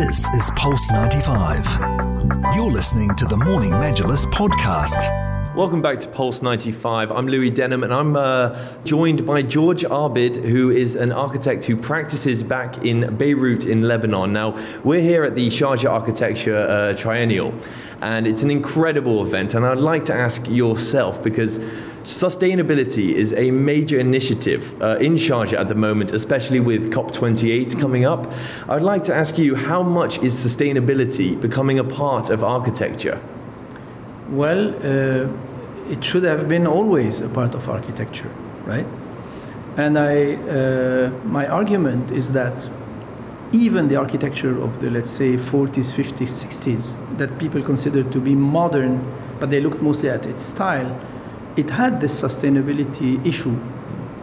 This is Pulse 95. You're listening to the Morning Majlis podcast. Welcome back to Pulse 95. I'm Louis Denham and I'm uh, joined by George Arbid, who is an architect who practices back in Beirut in Lebanon. Now, we're here at the Sharjah Architecture uh, Triennial and it's an incredible event. And I'd like to ask yourself because sustainability is a major initiative uh, in Sharjah at the moment, especially with COP28 coming up. I'd like to ask you how much is sustainability becoming a part of architecture? Well, uh, it should have been always a part of architecture, right? And I, uh, my argument is that even the architecture of the, let's say, 40s, 50s, 60s, that people consider to be modern, but they looked mostly at its style, it had this sustainability issue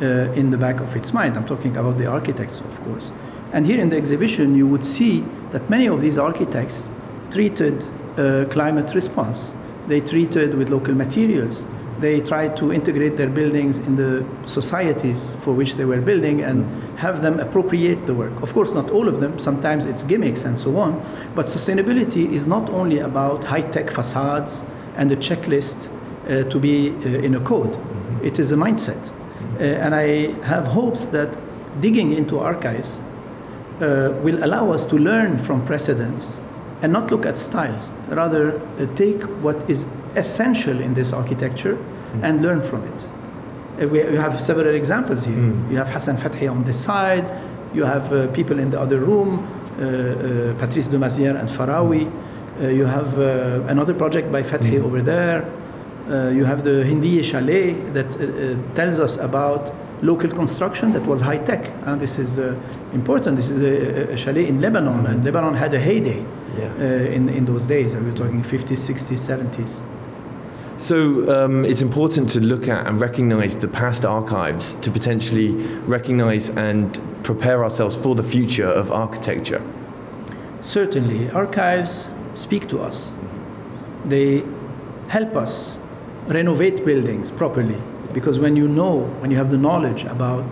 uh, in the back of its mind. I'm talking about the architects, of course. And here in the exhibition, you would see that many of these architects treated uh, climate response. They treated with local materials they tried to integrate their buildings in the societies for which they were building and have them appropriate the work. Of course, not all of them, sometimes it's gimmicks and so on, but sustainability is not only about high tech facades and a checklist to be uh, in a code, it is a mindset. Uh, and I have hopes that digging into archives uh, will allow us to learn from precedents and not look at styles, rather, uh, take what is essential in this architecture mm. and learn from it. Uh, we, you have several examples here. Mm. You have Hassan Fathi on this side, you have uh, people in the other room, uh, uh Patrice de Mazières and Faraoui. Uh, you have uh, another project by Fathi mm. over there. Uh, you have the Hindiye Chalet that uh, uh, tells us about local construction that was high tech. And this is important. This is a, a, chalet in Lebanon, and Lebanon had a heyday yeah. in, in those days. We're talking 50s, 60s, 70s. So um, it's important to look at and recognize the past archives to potentially recognize and prepare ourselves for the future of architecture. Certainly, archives speak to us. They help us renovate buildings properly because when you know, when you have the knowledge about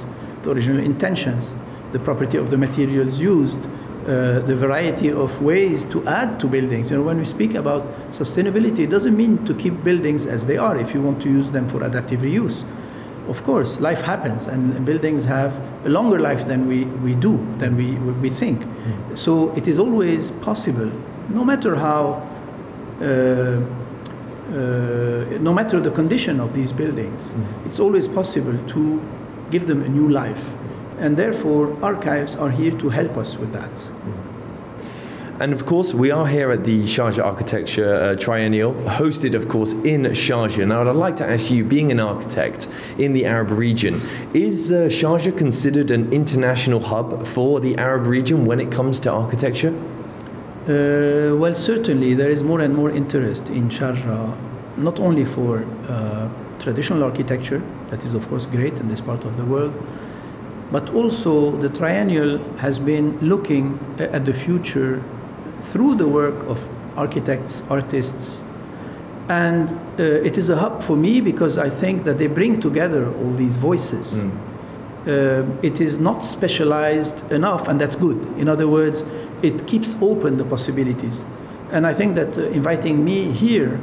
the original intentions, the property of the materials used, uh, the variety of ways to add to buildings. You know, when we speak about sustainability, it doesn't mean to keep buildings as they are if you want to use them for adaptive reuse. Of course, life happens, and buildings have a longer life than we, we do, than we, we think. Mm. So it is always possible, no matter how, uh, uh, no matter the condition of these buildings, mm. it's always possible to give them a new life and therefore archives are here to help us with that. And of course, we are here at the Sharjah Architecture uh, Triennial, hosted, of course, in Sharjah. Now, I'd like to ask you, being an architect in the Arab region, is uh, Sharjah considered an international hub for the Arab region when it comes to architecture? Uh, well, certainly, there is more and more interest in Sharjah, not only for uh, traditional architecture, that is, of course, great in this part of the world but also the triennial has been looking at the future through the work of architects, artists, and uh, it is a hub for me because I think that they bring together all these voices. Mm. Uh, it is not specialized enough, and that's good. In other words, it keeps open the possibilities. And I think that uh, inviting me here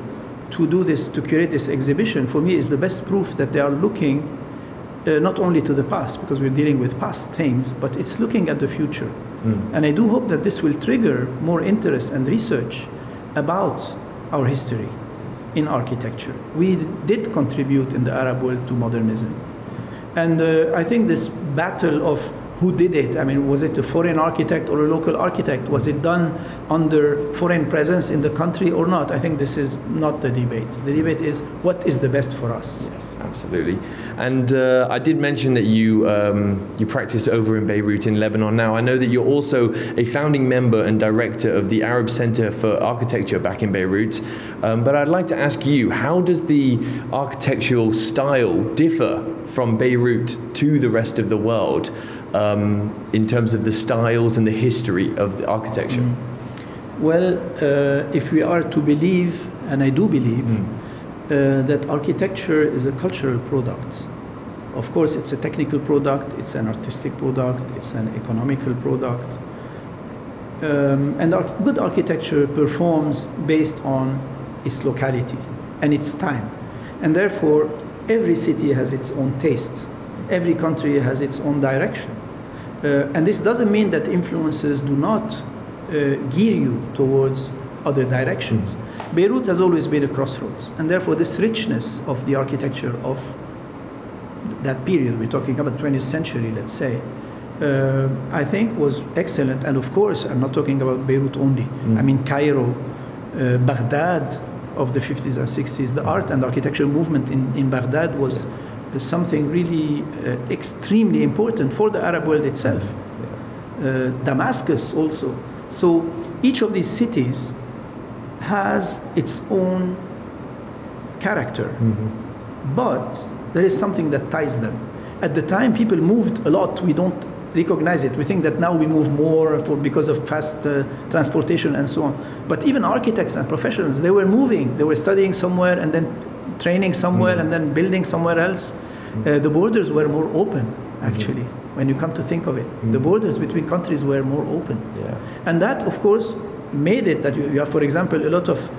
to do this, to curate this exhibition, for me is the best proof that they are looking uh, not only to the past, because we're dealing with past things, but it's looking at the future. Mm. And I do hope that this will trigger more interest and research about our history in architecture. We did contribute in the Arab world to modernism. And uh, I think this battle of who did it? I mean, was it a foreign architect or a local architect? Was it done under foreign presence in the country or not? I think this is not the debate. The debate is what is the best for us. Yes, absolutely. And uh, I did mention that you um, you practice over in Beirut in Lebanon. Now I know that you're also a founding member and director of the Arab Center for Architecture back in Beirut. Um, but I'd like to ask you, how does the architectural style differ from Beirut to the rest of the world? Um, in terms of the styles and the history of the architecture? Mm. Well, uh, if we are to believe, and I do believe, mm. uh, that architecture is a cultural product. Of course, it's a technical product, it's an artistic product, it's an economical product. Um, and ar- good architecture performs based on its locality and its time. And therefore, every city has its own taste, every country has its own direction. Uh, and this doesn't mean that influences do not uh, gear you towards other directions. Beirut has always been a crossroads, and therefore, this richness of the architecture of that period, we're talking about 20th century, let's say, uh, I think was excellent. And of course, I'm not talking about Beirut only. Mm. I mean, Cairo, uh, Baghdad of the 50s and 60s, the art and architecture movement in, in Baghdad was something really uh, extremely important for the Arab world itself. Uh, Damascus also. So each of these cities has its own character, Mm-hmm. but there is something that ties them. At the time, people moved a lot. We don't recognize it. We think that now we move more for because of fast uh, transportation and so on. But even architects and professionals, they were moving. They were studying somewhere and then training somewhere and then building somewhere else. Uh, the borders were more open, actually. When you come to think of it, the borders between countries were more open. Yeah. And that, of course, made it that you, you have, for example, a lot of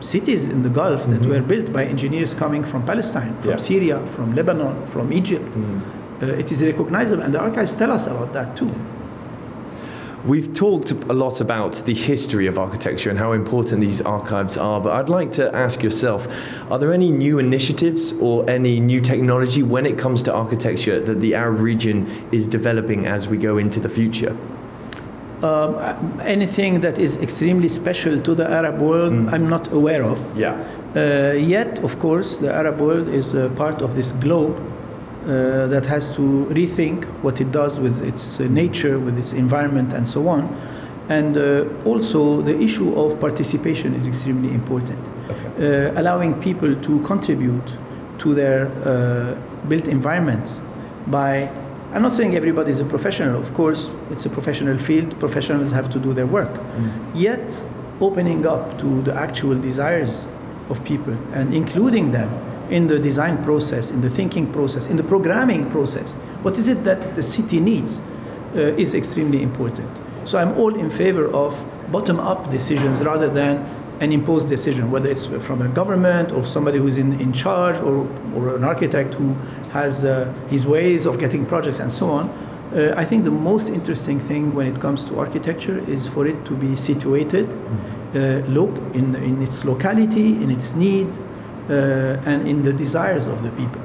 cities in the Gulf that were built by engineers coming from Palestine, from Yeah. Syria, from Lebanon, from Egypt. Uh, it is recognizable, and the archives tell us about that too. We've talked a lot about the history of architecture and how important these archives are, but I'd like to ask yourself are there any new initiatives or any new technology when it comes to architecture that the Arab region is developing as we go into the future? Um, anything that is extremely special to the Arab world, I'm not aware of. Yeah. Uh, yet, of course, the Arab world is a part of this globe uh, that has to rethink what it does with its uh, nature, with its environment, and so on. And uh, also, the issue of participation is extremely important. Okay. Uh, allowing people to contribute to their uh, built environment by I'm not saying everybody is a professional. Of course, it's a professional field. Professionals have to do their work. Yet, opening up to the actual desires of people and including them in the design process, in the thinking process, in the programming process. What is it that the city needs uh, is extremely important. So I'm all in favor of bottom-up decisions rather than an imposed decision, whether it's from a government or somebody who's in, in charge or, or an architect who has uh, his ways of getting projects and so on. Uh, I think the most interesting thing when it comes to architecture is for it to be situated, uh, look in, in its locality, in its need, Uh, and in the desires of the people.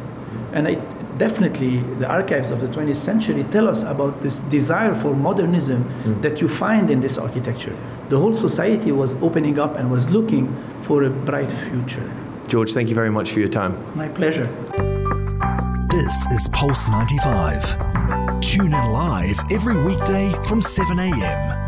And it, definitely, the archives of the 20th century tell us about this desire for modernism mm. that you find in this architecture. The whole society was opening up and was looking for a bright future. George, thank you very much for your time. My pleasure. This is Pulse 95. Tune in live every weekday from 7 a.m.